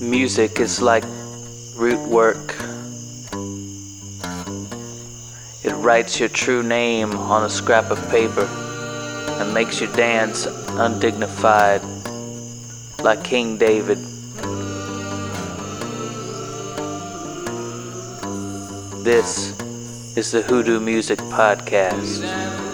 Music is like root work. It writes your true name on a scrap of paper and makes you dance undignified like King David. This is the Hoodoo Music Podcast.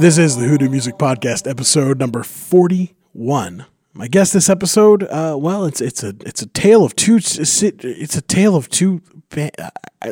This is the Hoodoo Music Podcast, episode number forty-one. My guest this episode, uh, well, it's it's a it's a tale of two. It's a tale of two.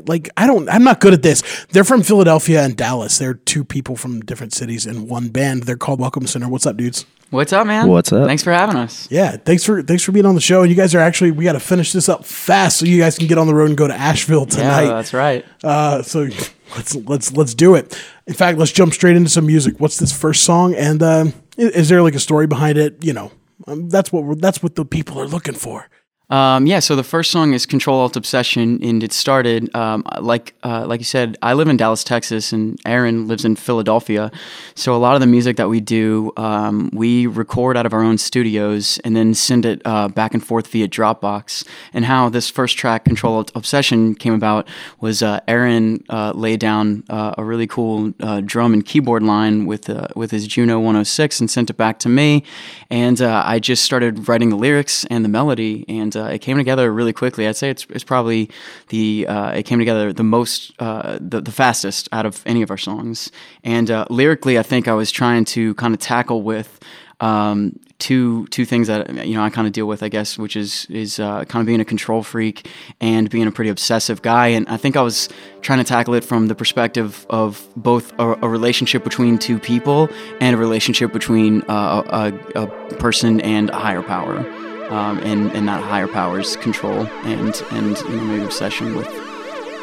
Like I don't, I'm not good at this. They're from Philadelphia and Dallas. They're two people from different cities in one band. They're called Welcome Center. What's up, dudes? What's up, man? What's up? Thanks for having us. Yeah, thanks for thanks for being on the show. And you guys are actually we got to finish this up fast so you guys can get on the road and go to Asheville tonight. Yeah, that's right. Uh, so let's let's let's do it. In fact, let's jump straight into some music. What's this first song? And um, is, there like a story behind it? You know, um, that's what that's what the people are looking for. Um, yeah, so the first song is Control Alt Obsession, and it started um, like uh, like you said. I live in Dallas, Texas, and Aaron lives in Philadelphia. So a lot of the music that we do, um, we record out of our own studios and then send it uh, back and forth via Dropbox. And how this first track, Control Alt Obsession, came about was uh, Aaron uh, laid down uh, a really cool uh, drum and keyboard line with with his Juno 106 and sent it back to me, and I just started writing the lyrics and the melody and uh, it came together really quickly. I'd say it's, it's probably the uh, it came together the most uh, the, the fastest out of any of our songs. And uh, lyrically, I think I was trying to kind of tackle with um, two two things that you know I kind of deal with, I guess, which is is uh, kind of being a control freak and being a pretty obsessive guy. And I think I was trying to tackle it from the perspective of both a, a relationship between two people and a relationship between uh, a, a person and a higher power um, and and that higher power's control and and you know maybe obsession with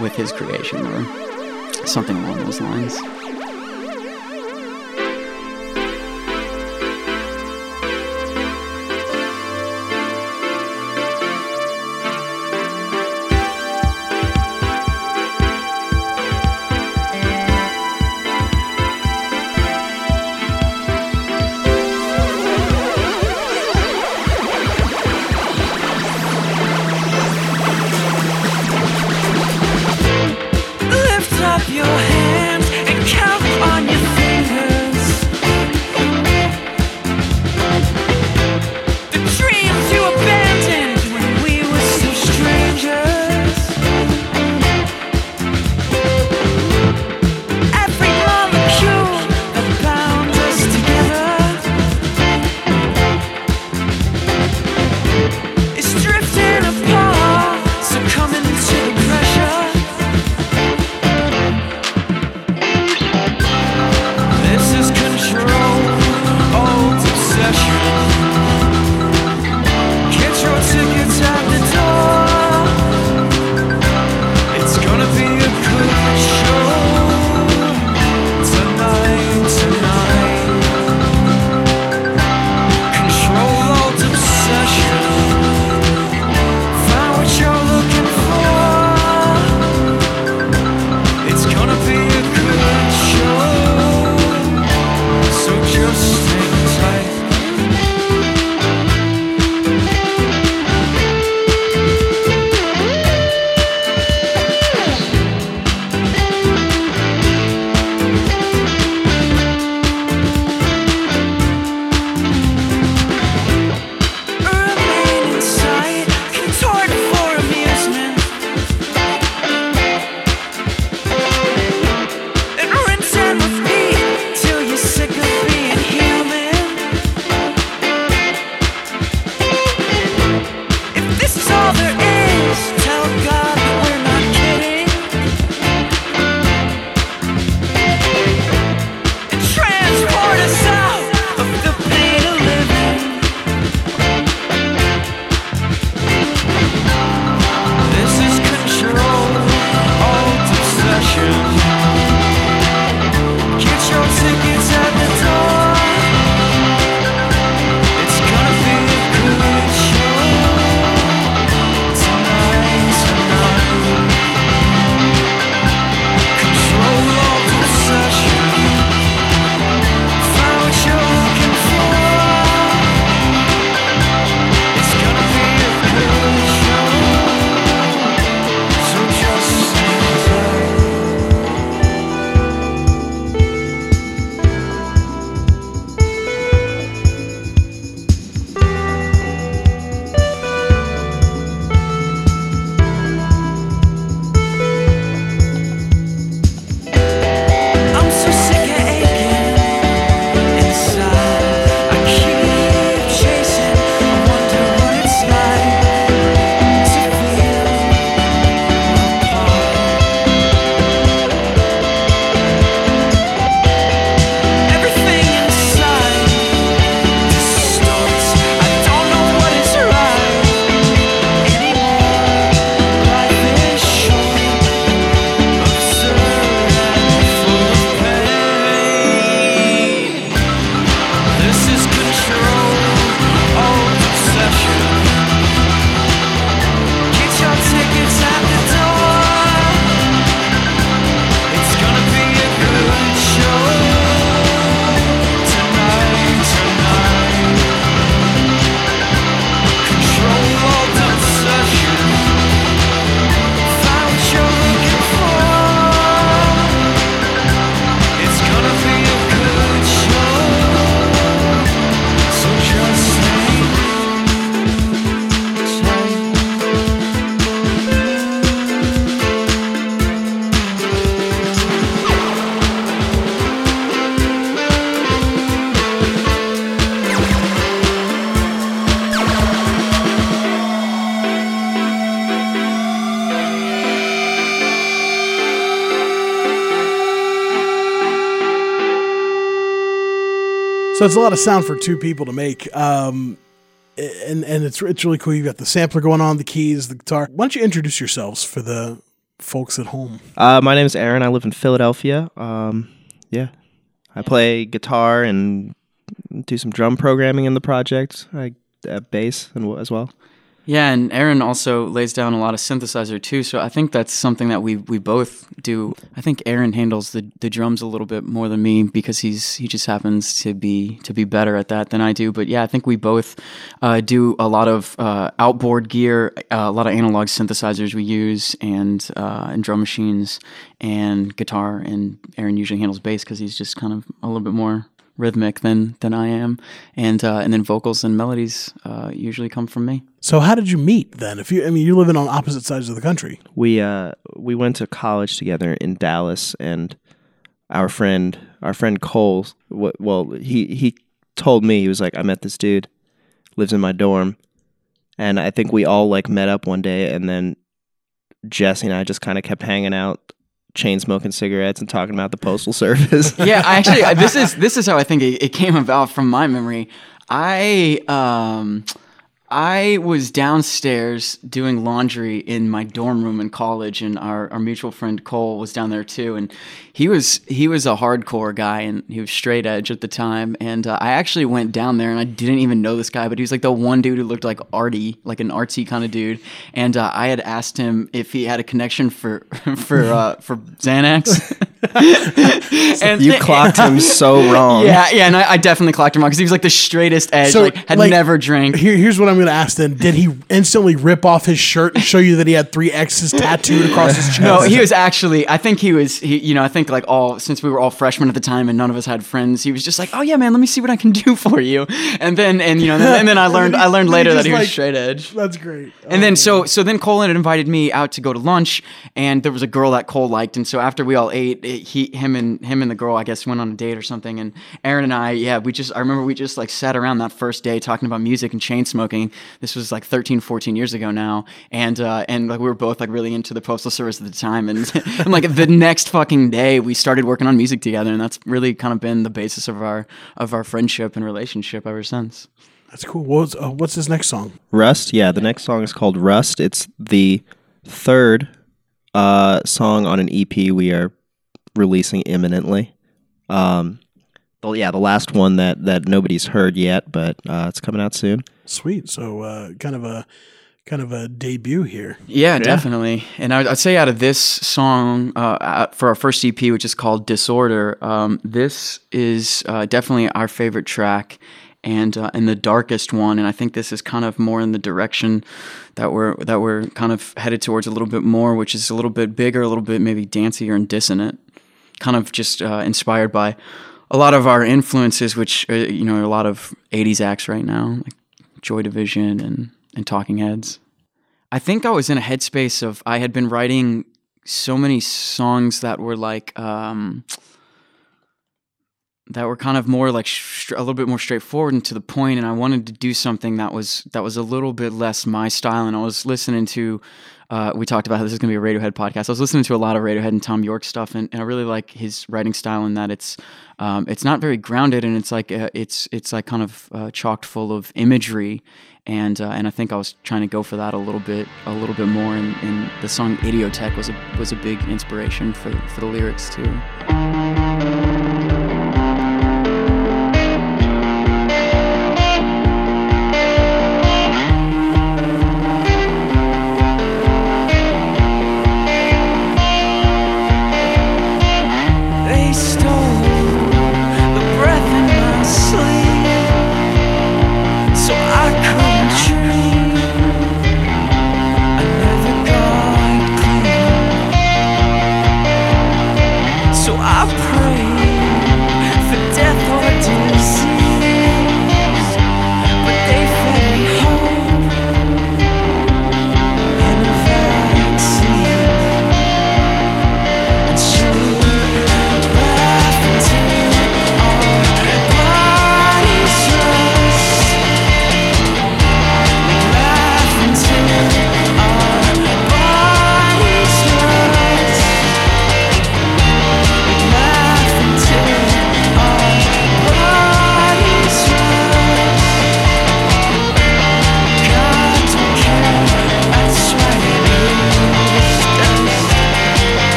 with his creation or something along those lines. So it's a lot of sound for two people to make. Um, and and it's it's really cool. You've got the sampler going on, the keys, the guitar. Why don't you introduce yourselves for the folks at home? Uh, my name is Aaron. I live in Philadelphia. Um, yeah, I play guitar and do some drum programming in the project. I have bass and as well. Yeah, and Aaron also lays down a lot of synthesizer too. So I think that's something that we we both do. I think Aaron handles the, the drums a little bit more than me because he's he just happens to be to be better at that than I do. But yeah, I think we both uh, do a lot of uh, outboard gear, uh, a lot of analog synthesizers we use, and uh, and drum machines and guitar. And Aaron usually handles bass because he's just kind of a little bit more rhythmic than than I am, and uh, and then vocals and melodies uh, usually come from me. So how did you meet then? If you, I mean, you're living on opposite sides of the country. We uh we went to college together in Dallas, and our friend our friend Cole, well he he told me he was like I met this dude, lives in my dorm, and I think we all like met up one day, and then Jesse and I just kind of kept hanging out chain smoking cigarettes and talking about the postal service. yeah, I actually this is this is how I think it, it came about from my memory. I um I was downstairs doing laundry in my dorm room in college, and our, our mutual friend Cole was down there too. And he was he was a hardcore guy, and he was straight edge at the time. And uh, I actually went down there, and I didn't even know this guy, but he was like the one dude who looked like arty, like an artsy kind of dude. And uh, I had asked him if he had a connection for for uh, for Xanax. and you clocked him so wrong. yeah, yeah, and I, I definitely clocked him on because he was like the straightest edge, So, like had like, never drank. Here, here's what I'm going to ask then. Did he instantly rip off his shirt and show you that he had three X's tattooed across his chest? No, he was actually. I think he was. He, you know, I think like all since we were all freshmen at the time and none of us had friends, he was just like, "Oh yeah, man, let me see what I can do for you." And then, and you know, and then, and then I learned. I learned later that he was like- straight edge. That's great. And then so so then Cole had invited me out to go to lunch, and there was a girl that Cole liked, and so after we all ate, it, he him and him and the girl I guess went on a date or something, and Aaron and I yeah we just I remember we just like sat around that first day talking about music and chain smoking. This was like 13, 14 years ago now, and uh, and like we were both like really into the postal service at the time, and, and like the next fucking day we started working on music together, and that's really kind of been the basis of our of our friendship and relationship ever since. That's cool. What's uh, what's his next song? Rust, yeah, the next song is called Rust. It's the third uh, song on an EP we are releasing imminently. Um, well, yeah, the last one that that nobody's heard yet, but uh, it's coming out soon. Sweet. So uh, kind of a kind of a debut here. Yeah, definitely. And I'd, I'd say out of this song uh, uh, for our first EP, which is called Disorder, um, this is uh, definitely our favorite track and uh, and the darkest one. And I think this is kind of more in the direction that we're that we're kind of headed towards a little bit more, which is a little bit bigger, a little bit maybe dancier and dissonant, kind of just uh, inspired by a lot of our influences, which uh, you know are a lot of '80s acts right now, like Joy Division and and Talking Heads. I think I was in a headspace of I had been writing so many songs that were like um, that were kind of more like sh- a little bit more straightforward and to the point and I wanted to do something that was that was a little bit less my style and I was listening to uh, we talked about how this is going to be a Radiohead podcast. I was listening to a lot of Radiohead and Thom Yorke stuff, and, and I really like his writing style in that it's um, it's not very grounded, and it's like uh, it's it's like kind of uh, chocked full of imagery, and uh, and I think I was trying to go for that a little bit a little bit more, and, and the song Idioteque was a was a big inspiration for for the lyrics too.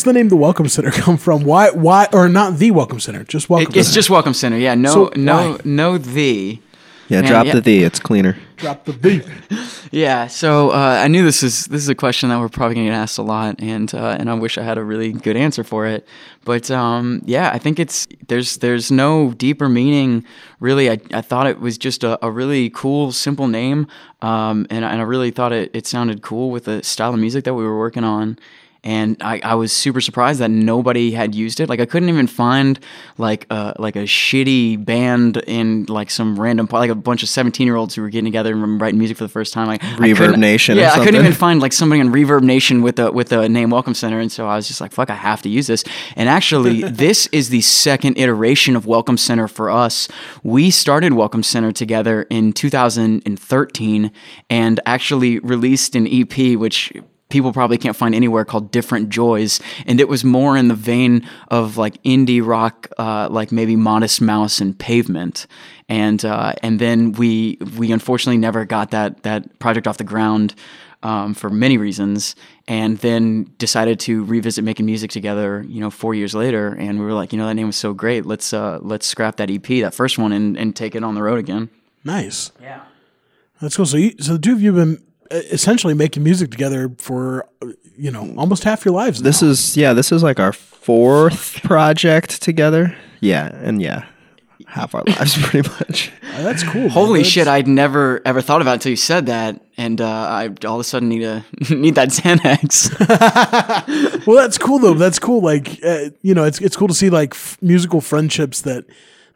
Does the name the Welcome Center come from? Why why or not the Welcome Center? Just Welcome. It, it's Center. just Welcome Center. Yeah, no, So, no, why? no, the. Yeah, Man, drop yeah. the the. It's cleaner. drop the beat. Yeah, so uh, I knew this is this is a question that we're probably gonna get asked a lot, and uh, and I wish I had a really good answer for it. But um, yeah, I think it's there's there's no deeper meaning really. I, I thought it was just a, a really cool, simple name, um, and, I- and I really thought it, it sounded cool with the style of music that we were working on. And I, I was super surprised that nobody had used it. Like I couldn't even find like a like a shitty band in like some random like a bunch of seventeen year olds who were getting together and writing music for the first time. Like Reverb Nation Yeah, I couldn't even find like somebody on Reverb Nation with the with a name Welcome Center, and so I was just like, "Fuck, I have to use this." And actually, this is the second iteration of Welcome Center for us. We started Welcome Center together in 2013, and actually released an EP, which people probably can't find anywhere called different joys. And it was more in the vein of like indie rock uh, like maybe modest mouse and pavement. And uh, and then we we unfortunately never got that that project off the ground um, for many reasons and then decided to revisit making music together you know four years later. And we were like you know that name was so great. Let's uh let's scrap that ep that first one and, and take it on the road again. Nice. yeah. That's cool. So, you, so the two of you have been essentially making music together for you know almost half your lives. This is yeah. This is like our fourth project together. Yeah, and yeah, half our lives pretty much. Uh, that's cool. Holy That's- shit! I'd never ever thought about it until you said that, and uh, I all of a sudden need a need that Xanax. Well, that's cool though. That's cool. Like uh, you know, it's it's cool to see like f- musical friendships that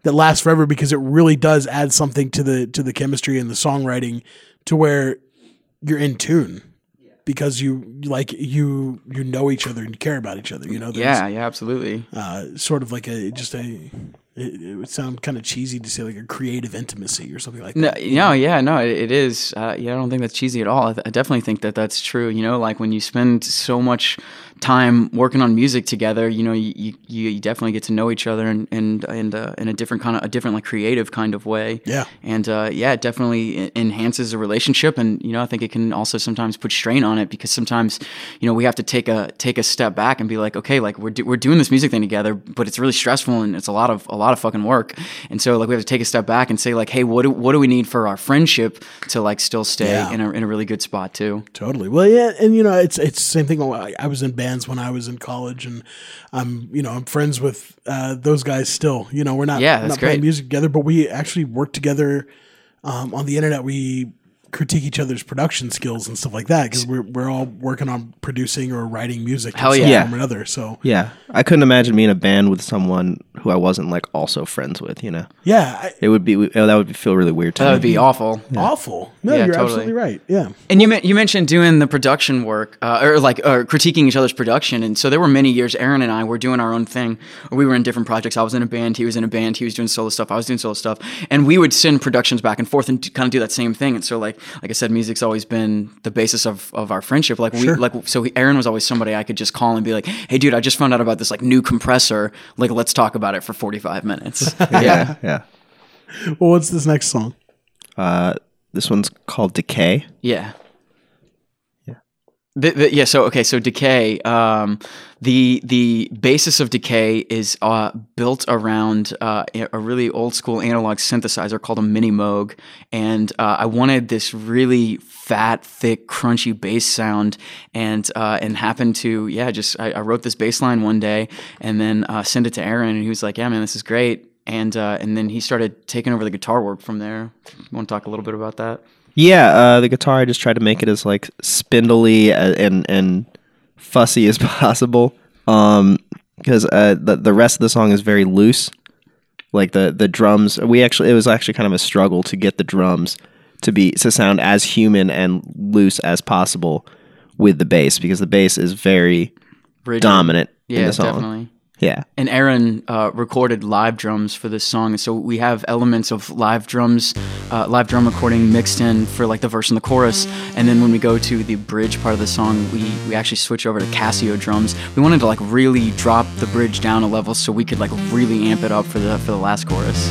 that last forever because it really does add something to the to the chemistry and the songwriting to where you're in tune because you like you you know each other and you care about each other. You know, yeah, yeah, absolutely. uh, sort of like a just a. It, it would sound kind of cheesy to say like a creative intimacy or something like No, that. no, yeah, no, it, it is. Uh, yeah, I don't think that's cheesy at all. I, th- I definitely think that that's true. You know, like when you spend so much time working on music together, you know, you, you, you definitely get to know each other and and and uh, in a different kind of a different like creative kind of way. Yeah. and uh, yeah, it definitely enhances a relationship, and you know, I think it can also sometimes put strain on it because sometimes, you know, we have to take a take a step back and be like, okay, like we're do- we're doing this music thing together, but it's really stressful and it's a lot of a lot of fucking work, and so like we have to take a step back and say like, hey, what do, what do we need for our friendship to like still stay Yeah. in a in a really good spot too? Totally. Well, yeah, and you know, it's it's the same thing. I, was in bands when I was in college, and I'm you know I'm friends with uh, those guys still. You know, we're not Yeah, that's not playing music together, but we actually work together um, on the internet. We critique each other's production skills and stuff like that because we're we're all working on producing or writing music. in Hell some yeah. form or another. So Yeah, I couldn't imagine being in a band with someone who I wasn't like also friends with. You know, yeah, I, it would be oh, that would feel really weird to me. That me. would be awful. awful. No, Yeah, you're totally. absolutely right. Yeah. And you you mentioned doing the production work, uh, or like or critiquing each other's production, and so there were many years. Aaron and I were doing our own thing. We were in different projects. I was in a band. He was in a band. He was doing solo stuff. I was doing solo stuff, and we would send productions back and forth and kind of do that same thing. And so, like like I said, music's always been the basis of, of our friendship. Like we like so. He, Aaron was always somebody I could just call and be like, "Hey, dude, I just found out about this like new compressor. Like, let's talk about it for forty five minutes." yeah, yeah. Well, what's this next song? Uh, this one's called Decay. Yeah. The, the, yeah. So okay. So decay. Um, the the basis of decay is uh, built around uh, a really old school analog synthesizer called a Mini Moog, and uh, I wanted this really fat, thick, crunchy bass sound, and uh, and happened to yeah. Just I, I wrote this bass line one day, and then uh, sent it to Aaron, and he was like, "Yeah, man, this is great." And uh, and then he started taking over the guitar work from there. You want to talk a little bit about that? Yeah, uh, the guitar I just tried to make it as like spindly and and fussy as possible. Um, because uh, the the rest of the song is very loose. Like the the drums, we actually it was actually kind of a struggle to get the drums to be to sound as human and loose as possible with the bass because the bass is very Rigid. dominant in the song. definitely. Yeah, And Aaron uh, recorded live drums for this song, And so we have elements of live drums, uh, live drum recording mixed in for like the verse and the chorus. And then when we go to the bridge part of the song, we we actually switch over to Casio drums. We wanted to like really drop the bridge down a level so we could like really amp it up for the for the last chorus.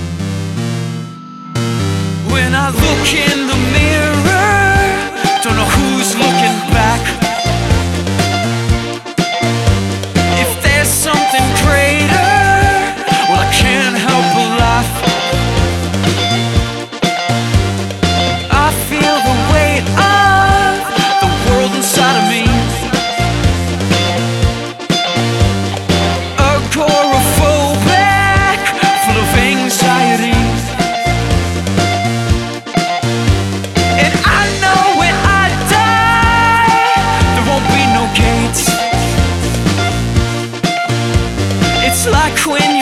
When I look in the mirror, don't know who's I quit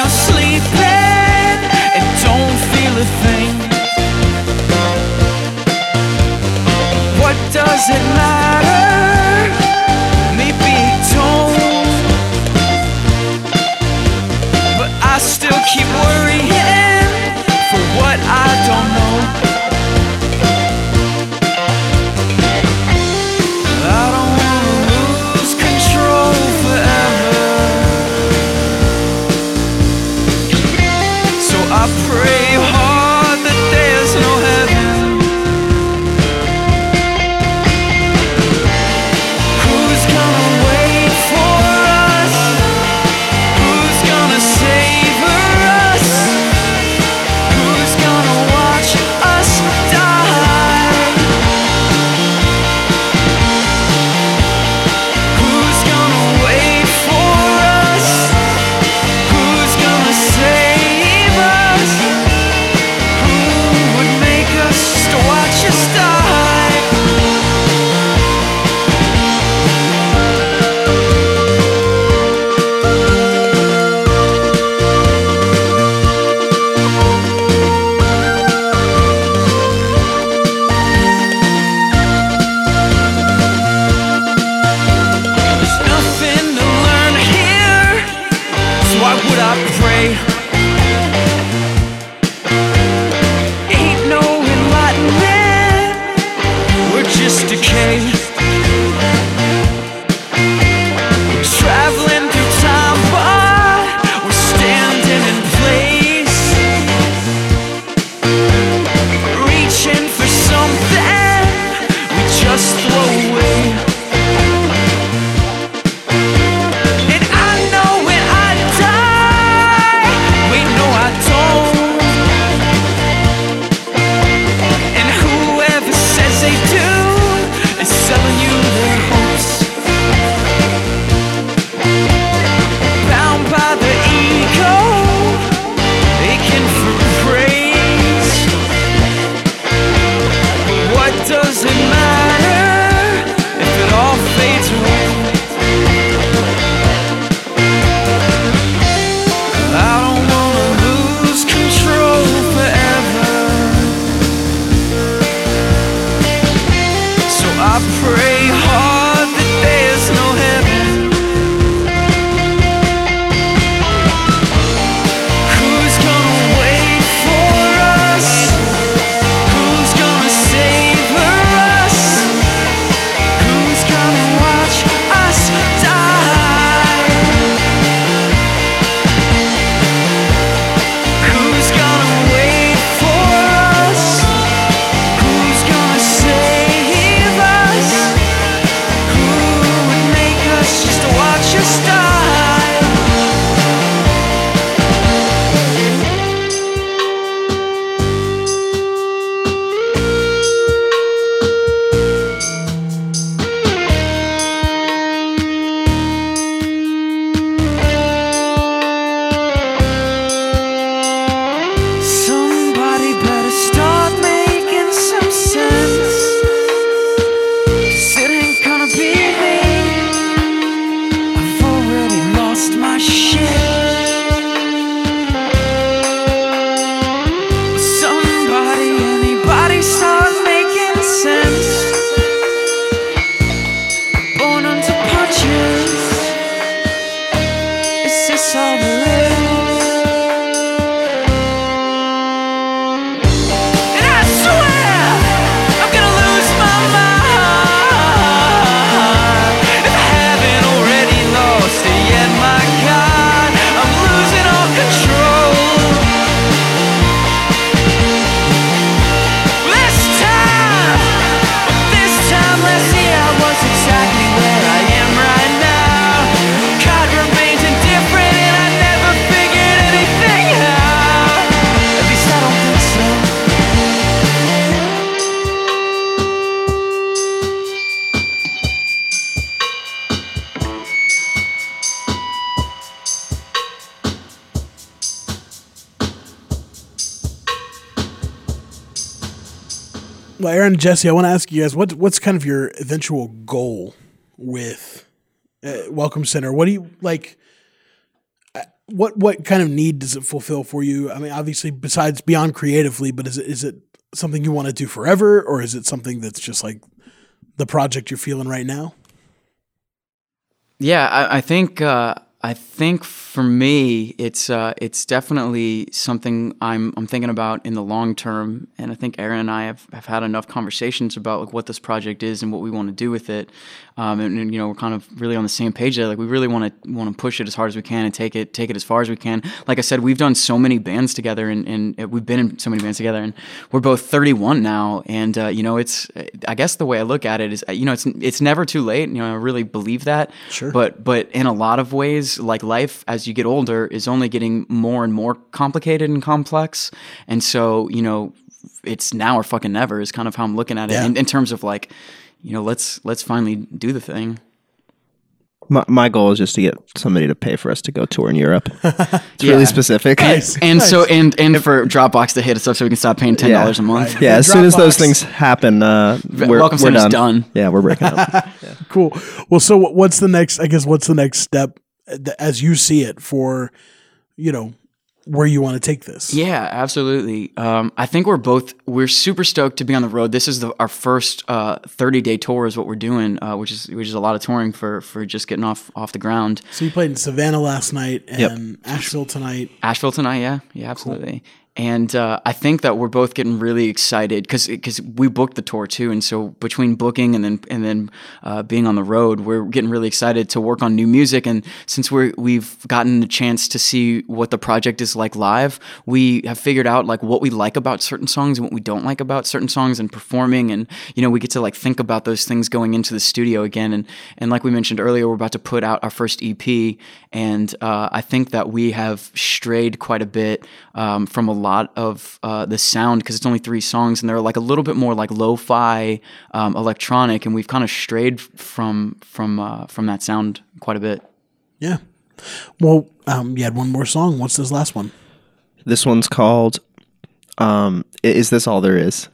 And Jesse, I want to ask you guys what what's kind of your eventual goal with uh, Welcome Center? What do you like? what what kind of need does it fulfill for you? I mean, obviously, besides beyond creatively, but is it is it something you want to do forever, or is it something that's just like the project you're feeling right now? Yeah, I, I think uh, I think for me, it's uh, it's definitely something I'm I'm thinking about in the long term, and I think Aaron and I have, have had enough conversations about like what this project is and what we want to do with it, um, and, and, you know we're kind of really on the same page there. Like we really want to want to push it as hard as we can and take it take it as far as we can. Like I said, we've done so many bands together, and, and we've been in so many bands together, and we're both 31 now, and uh, you know it's I guess the way I look at it is you know it's it's never too late. You know I really believe that. Sure. But but in a lot of ways, like life as you get older is only getting more and more complicated and complex, and so you know it's now or fucking never is kind of how I'm looking at it Yeah. in, in terms of like you know let's let's finally do the thing. My, my goal is just to get somebody to pay for us to go tour in Europe. It's Yeah. really specific. Nice. And so and and for Dropbox to hit us up so we can stop paying ten dollars a month. Right. Yeah, as soon as those things happen, uh, we're, Welcome we're done. done. Yeah, we're breaking up. Cool. Well, so what's the next? I guess what's the next step th- as you see it for, you know, where you want to take this? Yeah, absolutely. Um, I think we're both we're super stoked to be on the road. This is the, our first uh, 30 day tour is what we're doing, uh, which is which is a lot of touring for for just getting off off the ground. So you played in Savannah last night Yep. and Asheville tonight. Asheville tonight, yeah, yeah, absolutely. And uh, I think that we're both getting really excited because because we booked the tour too, and so between booking and then and then uh, being on the road, we're getting really excited to work on new music. And since we we've gotten the chance to see what the project is like live, we have figured out like what we like about certain songs and what we don't like about certain songs, and performing. And you know, we get to like think about those things going into the studio again. And and like we mentioned earlier, we're about to put out our first EP, and uh, I think that we have strayed quite a bit um, from a lot of uh, the sound because it's only three songs and they're like a little bit more like lo-fi um, electronic, and we've kind of strayed from from uh, from that sound quite a bit. Yeah. Well, um, you had one more song. What's this last one? this one's called um, Is This All There Is?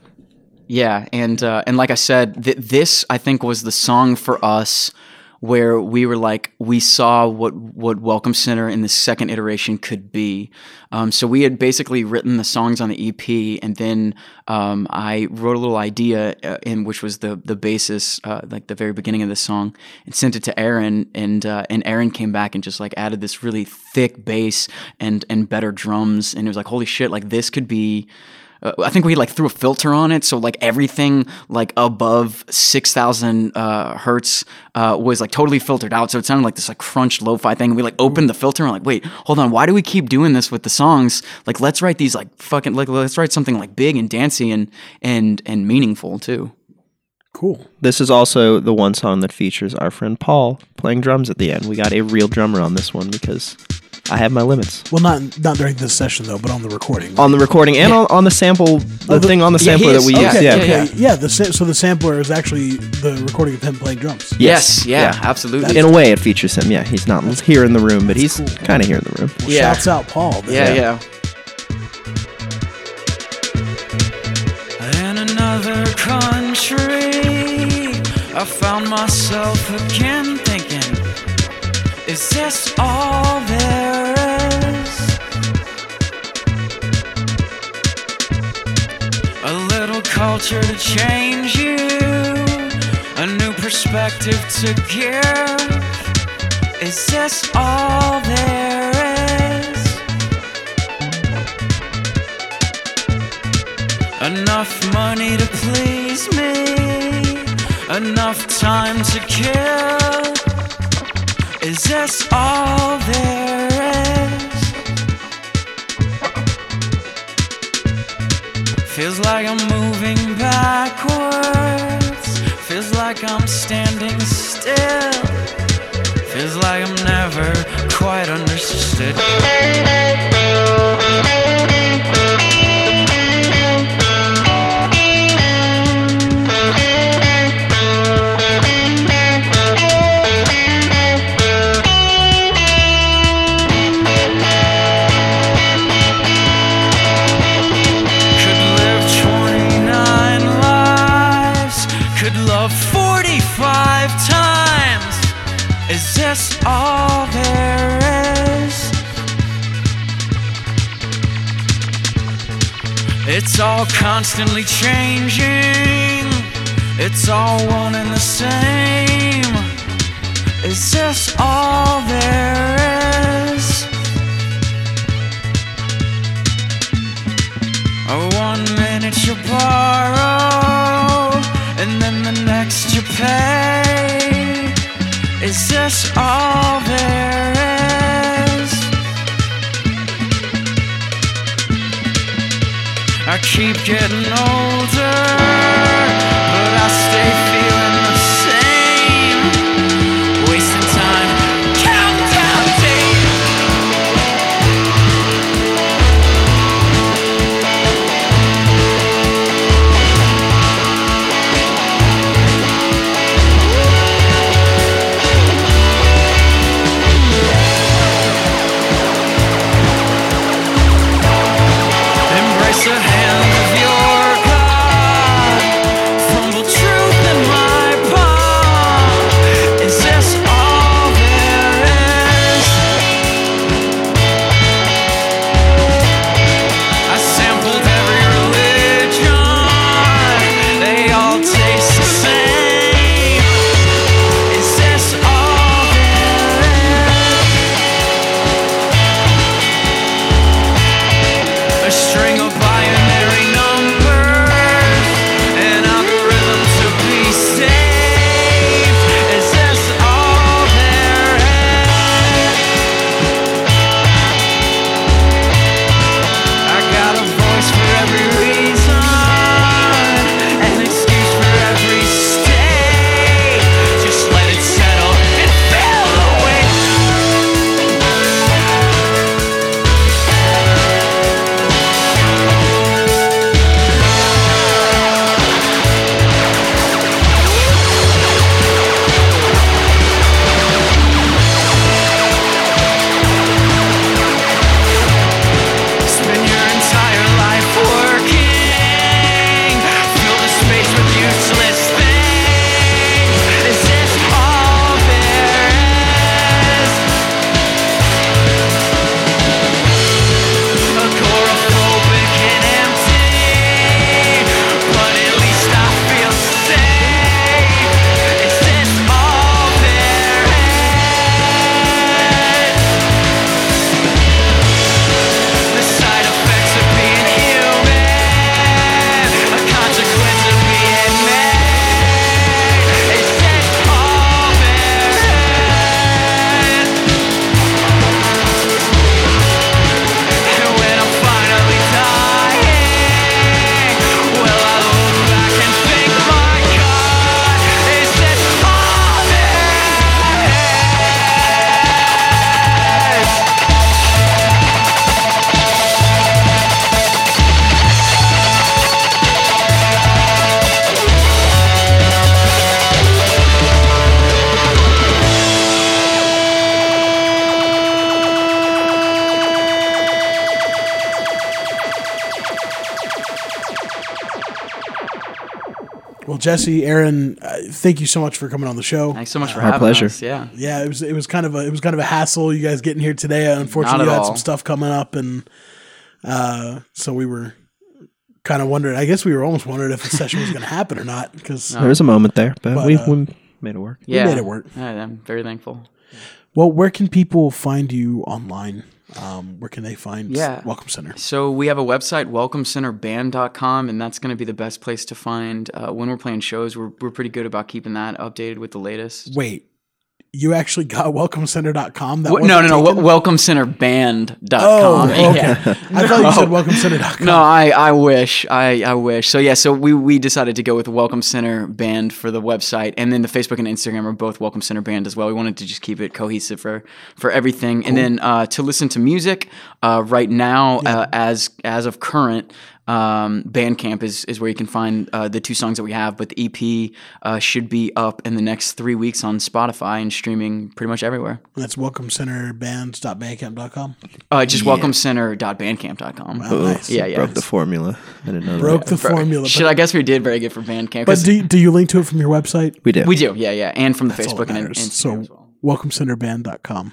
Yeah, and uh, and like I said, th- this I think was the song for us where we were like we saw what what Welcome Center in the second iteration could be. Um, so we had basically written the songs on the EP, and then um, I wrote a little idea uh, in which was the the basis, uh, like the very beginning of the song, and sent it to Aaron, and uh, and Aaron came back and just like added this really thick bass and and better drums, and it was like holy shit, like this could be uh, I think we like threw a filter on it, so like everything like above six thousand uh, hertz uh, was like totally filtered out. So it sounded like this like crunched lo-fi thing. We like opened the filter and like, wait, hold on, why do we keep doing this with the songs? Like let's write these like fucking like let's write something like big and dancey and and and meaningful too. Cool. This is also the one song that features our friend Paul playing drums at the end. We got a real drummer on this one because I have my limits. Well, not not during this session though, but on the recording. On the recording and on, on the sample, the, the- thing on the Yeah, sampler that we Okay, used. okay, Yeah, yeah, okay, yeah. The sa- so the sampler is actually the recording of him playing drums. Yes, yeah, yeah. absolutely. In a way, it features him. Yeah, he's not here in the room, but he's kind of here in the room. Well, Yeah. Shouts out Paul. yeah, Yeah. yeah. In another country, I found myself again thinking, is this all there culture to change you, a new perspective to give. Is this all there is? Enough money to please me, enough time to kill. Is this all there Feels like I'm moving backwards. Feels like I'm standing still. Feels like I'm never quite understood. It's all constantly changing. It's all one and the same. Is this all there Jesse, Aaron, uh, thank you so much for coming on the show. Thanks so much for Our having pleasure. us. Yeah. Yeah, it was it was kind of a it was kind of a hassle. You guys getting here today. Unfortunately, Not you at had some stuff coming up, and uh, so we were kind of wondering. I guess we were almost wondering if the session was going to happen or not because There was a moment there, but, But, we, uh, we made it work. Yeah. made it work. I'm very thankful. well, where can people find you online? Um, where can they find Yeah. Welcome Center? So we have a website, welcomecenterband.com, and that's going to be the best place to find uh, when we're playing shows. We're, we're pretty good about keeping that updated with the latest. Wait, you actually got welcomecenter.com? That no, no, no. taken? welcomecenterband.com. Oh, okay. Yeah. I thought you said welcomecenter.com. No, I, I wish. I, I wish. So yeah, so we, we decided to go with Welcome Center Band for the website, and then the Facebook and Instagram are both Welcome Center Band as well. We wanted to just keep it cohesive for for everything. And then uh, to listen to music uh, right now, uh, as as of current. Um, Bandcamp is, is where you can find uh, the two songs that we have, but the EP uh, should be up in the next three weeks on Spotify and streaming pretty much everywhere. That's welcomecenterbands.bandcamp.com. Uh, just welcomecenter.bandcamp.com. Oh, nice. Yeah, yeah. Broke the formula. I didn't know Broke that. the formula. Shit, But, I guess we did very good for Bandcamp. But do, do you link to it from your website? We did. we do, yeah, yeah, and from the That's Facebook that and matters. Instagram So as well. welcomecenterband.com.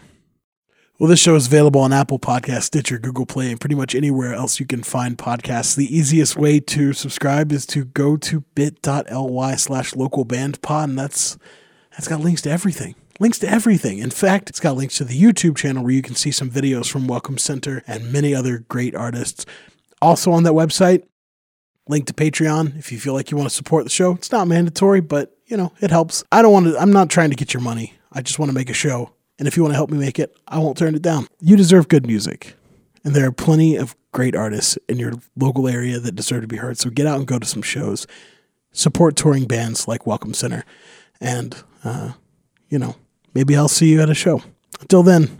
Well, this show is available on Apple Podcast, Stitcher, Google Play, and pretty much anywhere else you can find podcasts. The easiest way to subscribe is to go to bit.ly slash local band pod, and that's that's got links to everything. Links to everything. In fact, it's got links to the YouTube channel where you can see some videos from Welcome Center and many other great artists. Also on that website, link to Patreon if you feel like you want to support the show. It's not mandatory, but you know, it helps. I don't want to I'm not trying to get your money. I just want to make a show. And if you want to help me make it, I won't turn it down. You deserve good music. And there are plenty of great artists in your local area that deserve to be heard. So get out and go to some shows. Support touring bands like Welcome Center. And, uh, you know, maybe I'll see you at a show. Until then,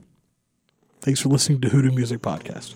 thanks for listening to Hoodoo Music Podcast.